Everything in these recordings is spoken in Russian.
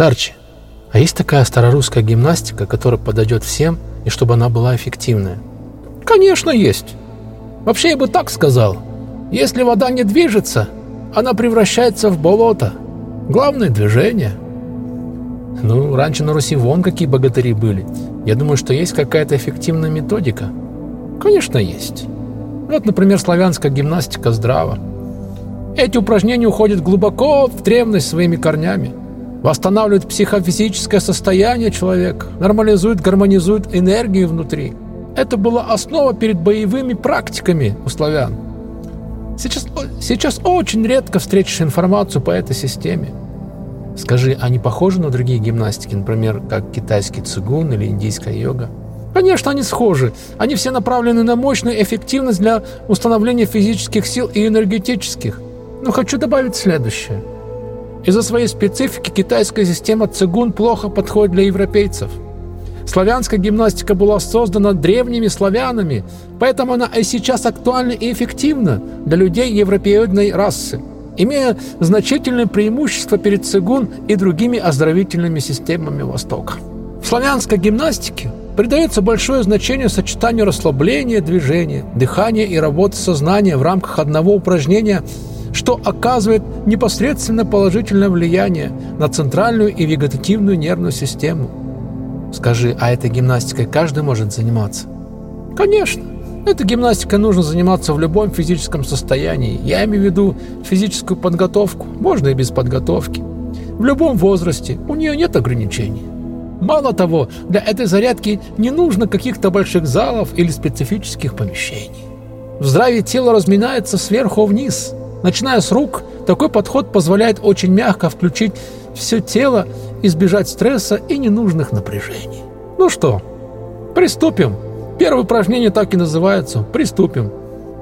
Старче, а есть такая старорусская гимнастика, которая подойдет всем и чтобы она была эффективная? Конечно, есть. Вообще я бы так сказал. Если вода не движется, она превращается в болото. Главное движение. Ну, раньше на Руси вон какие богатыри были. Я думаю, что есть какая-то эффективная методика. Конечно, есть. Вот, например, славянская гимнастика здрава. Эти упражнения уходят глубоко в древность своими корнями. Восстанавливают психофизическое состояние человека, нормализуют, гармонизуют энергию внутри. Это была основа перед боевыми практиками у славян. Сейчас, сейчас очень редко встретишь информацию по этой системе. Скажи, они похожи на другие гимнастики, например, как китайский цигун или индийская йога? Конечно, они схожи. Они все направлены на мощную эффективность для установления физических сил и энергетических. Но хочу добавить следующее. Из-за своей специфики китайская система цигун плохо подходит для европейцев. Славянская гимнастика была создана древними славянами, поэтому она и сейчас актуальна и эффективна для людей европеоидной расы, имея значительное преимущество перед цигун и другими оздоровительными системами Востока. В славянской гимнастике придается большое значение сочетанию расслабления, движения, дыхания и работы сознания в рамках одного упражнения, что оказывает непосредственно положительное влияние на центральную и вегетативную нервную систему. Скажи, а этой гимнастикой каждый может заниматься? Конечно. Этой гимнастикой нужно заниматься в любом физическом состоянии. Я имею в виду физическую подготовку. Можно и без подготовки. В любом возрасте. У нее нет ограничений. Мало того, для этой зарядки не нужно каких-то больших залов или специфических помещений. В здравии тело разминается сверху вниз. Начиная с рук, такой подход позволяет очень мягко включить все тело, избежать стресса и ненужных напряжений. Ну что, приступим. Первое упражнение так и называется «Приступим».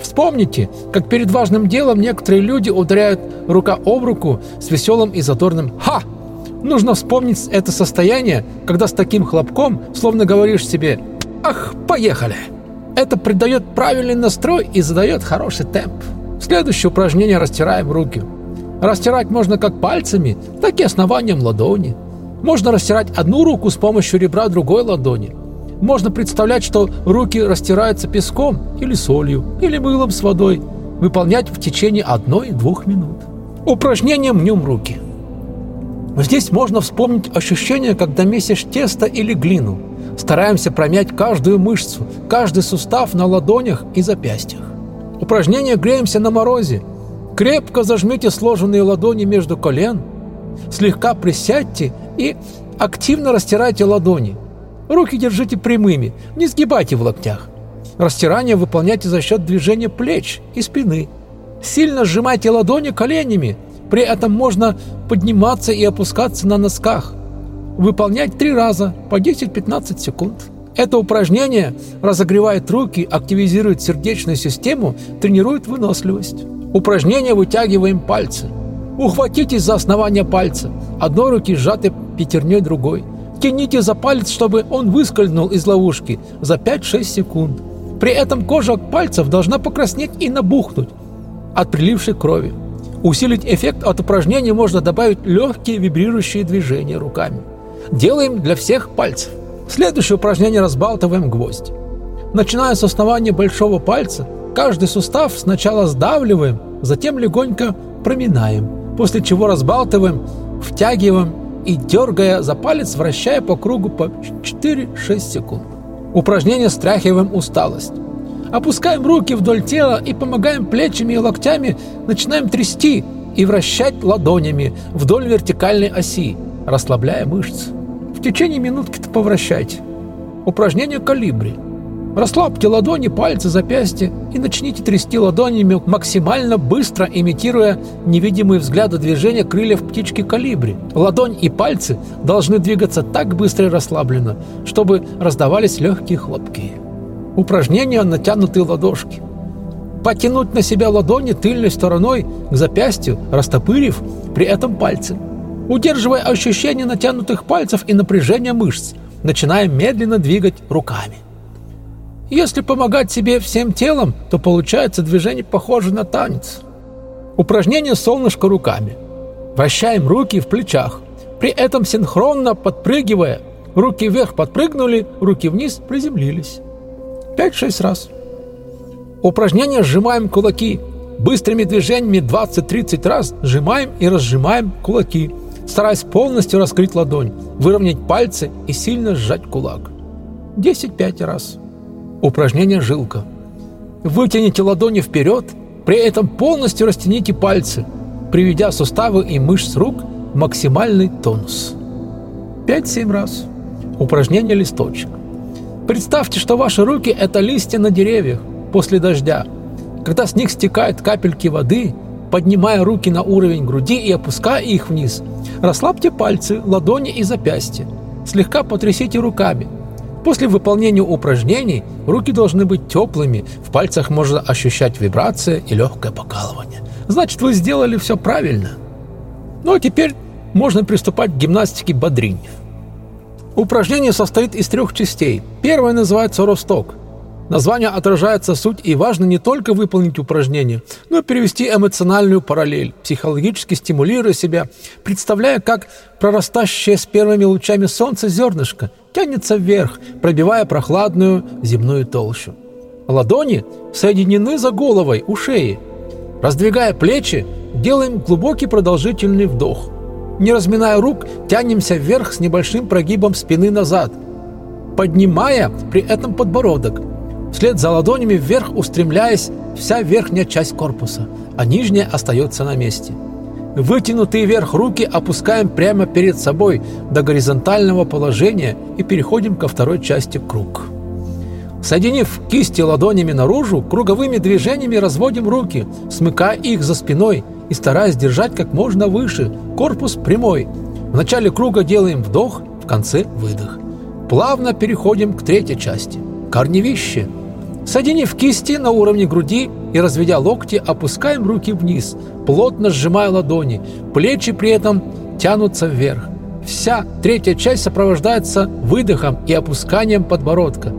Вспомните, как перед важным делом некоторые люди ударяют рука об руку с веселым и задорным «Ха!» Нужно вспомнить это состояние, когда с таким хлопком словно говоришь себе «Ах, поехали!». Это придает правильный настрой и задает хороший темп. Следующее упражнение растираем руки. Растирать можно как пальцами, так и основанием ладони. Можно растирать одну руку с помощью ребра другой ладони. Можно представлять, что руки растираются песком или солью, или мылом с водой. Выполнять в течение одной-двух минут. Упражнение «Мнем руки». Здесь можно вспомнить ощущение, когда месишь тесто или глину. Стараемся промять каждую мышцу, каждый сустав на ладонях и запястьях. Упражнение «Греемся на морозе». Крепко зажмите сложенные ладони между колен, слегка присядьте и активно растирайте ладони. Руки держите прямыми, не сгибайте в локтях. Растирание выполняйте за счет движения плеч и спины. Сильно сжимайте ладони коленями – при этом можно подниматься и опускаться на носках. Выполнять три раза по 10-15 секунд. Это упражнение разогревает руки, активизирует сердечную систему, тренирует выносливость. Упражнение вытягиваем пальцы. Ухватитесь за основание пальца. Одной руки сжаты пятерней другой. Тяните за палец, чтобы он выскользнул из ловушки за 5-6 секунд. При этом кожа пальцев должна покраснеть и набухнуть от прилившей крови. Усилить эффект от упражнения можно добавить легкие вибрирующие движения руками. Делаем для всех пальцев. Следующее упражнение разбалтываем гвоздь. Начиная с основания большого пальца, каждый сустав сначала сдавливаем, затем легонько проминаем, после чего разбалтываем, втягиваем и, дергая за палец, вращая по кругу по 4-6 секунд. Упражнение стряхиваем усталость. Опускаем руки вдоль тела и помогаем плечами и локтями, начинаем трясти и вращать ладонями вдоль вертикальной оси, расслабляя мышцы. В течение минутки-то повращайте. Упражнение калибри. Расслабьте ладони, пальцы, запястья и начните трясти ладонями максимально быстро, имитируя невидимые взгляды движения крыльев птички калибри. Ладонь и пальцы должны двигаться так быстро и расслабленно, чтобы раздавались легкие хлопки. Упражнение «Натянутые ладошки». Потянуть на себя ладони тыльной стороной к запястью, растопырив при этом пальцы. Удерживая ощущение натянутых пальцев и напряжения мышц, начинаем медленно двигать руками. Если помогать себе всем телом, то получается движение похоже на танец. Упражнение «Солнышко руками». Вращаем руки в плечах. При этом синхронно подпрыгивая, руки вверх подпрыгнули, руки вниз приземлились. 5-6 раз. Упражнение «Сжимаем кулаки». Быстрыми движениями 20-30 раз сжимаем и разжимаем кулаки, стараясь полностью раскрыть ладонь, выровнять пальцы и сильно сжать кулак. 10-5 раз. Упражнение «Жилка». Вытяните ладони вперед, при этом полностью растяните пальцы, приведя суставы и мышц рук в максимальный тонус. 5-7 раз. Упражнение «Листочек». Представьте, что ваши руки – это листья на деревьях после дождя. Когда с них стекают капельки воды, поднимая руки на уровень груди и опуская их вниз, расслабьте пальцы, ладони и запястья. Слегка потрясите руками – После выполнения упражнений руки должны быть теплыми, в пальцах можно ощущать вибрация и легкое покалывание. Значит, вы сделали все правильно. Ну а теперь можно приступать к гимнастике бодринь. Упражнение состоит из трех частей. Первая называется «Росток». Название отражается суть и важно не только выполнить упражнение, но и перевести эмоциональную параллель, психологически стимулируя себя, представляя, как прорастающее с первыми лучами солнца зернышко тянется вверх, пробивая прохладную земную толщу. Ладони соединены за головой у шеи. Раздвигая плечи, делаем глубокий продолжительный вдох. Не разминая рук, тянемся вверх с небольшим прогибом спины назад, поднимая при этом подбородок. Вслед за ладонями вверх устремляясь вся верхняя часть корпуса, а нижняя остается на месте – Вытянутые вверх руки опускаем прямо перед собой до горизонтального положения и переходим ко второй части круг. Соединив кисти ладонями наружу, круговыми движениями разводим руки, смыкая их за спиной и стараясь держать как можно выше, корпус прямой. В начале круга делаем вдох, в конце выдох. Плавно переходим к третьей части – корневище – Соединив кисти на уровне груди и разведя локти, опускаем руки вниз, плотно сжимая ладони. Плечи при этом тянутся вверх. Вся третья часть сопровождается выдохом и опусканием подбородка.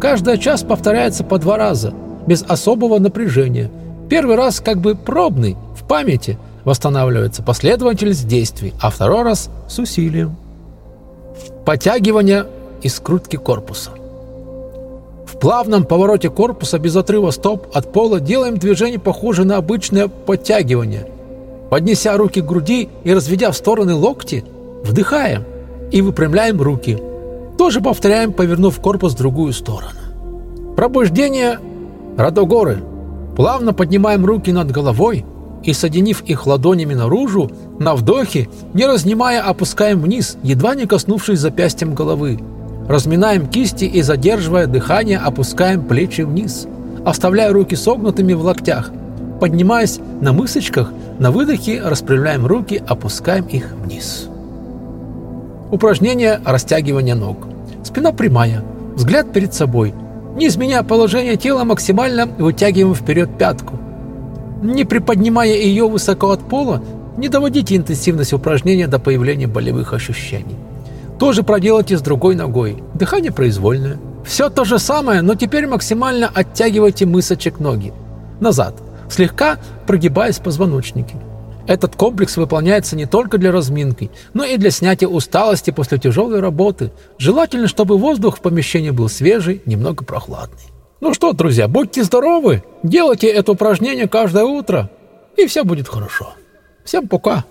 Каждая часть повторяется по два раза, без особого напряжения. Первый раз как бы пробный, в памяти восстанавливается последовательность действий, а второй раз с усилием. Подтягивание и скрутки корпуса. В плавном повороте корпуса без отрыва стоп от пола делаем движение, похожее на обычное подтягивание. Поднеся руки к груди и разведя в стороны локти, вдыхаем и выпрямляем руки. Тоже повторяем, повернув корпус в другую сторону. Пробуждение Радогоры. Плавно поднимаем руки над головой и, соединив их ладонями наружу, на вдохе, не разнимая, опускаем вниз, едва не коснувшись запястьем головы. Разминаем кисти и, задерживая дыхание, опускаем плечи вниз, оставляя руки согнутыми в локтях. Поднимаясь на мысочках, на выдохе распрямляем руки, опускаем их вниз. Упражнение растягивания ног. Спина прямая, взгляд перед собой. Не изменяя положение тела, максимально вытягиваем вперед пятку. Не приподнимая ее высоко от пола, не доводите интенсивность упражнения до появления болевых ощущений. Тоже проделайте с другой ногой. Дыхание произвольное. Все то же самое, но теперь максимально оттягивайте мысочек ноги. Назад, слегка прогибаясь позвоночнике. Этот комплекс выполняется не только для разминки, но и для снятия усталости после тяжелой работы. Желательно, чтобы воздух в помещении был свежий, немного прохладный. Ну что, друзья, будьте здоровы, делайте это упражнение каждое утро, и все будет хорошо. Всем пока!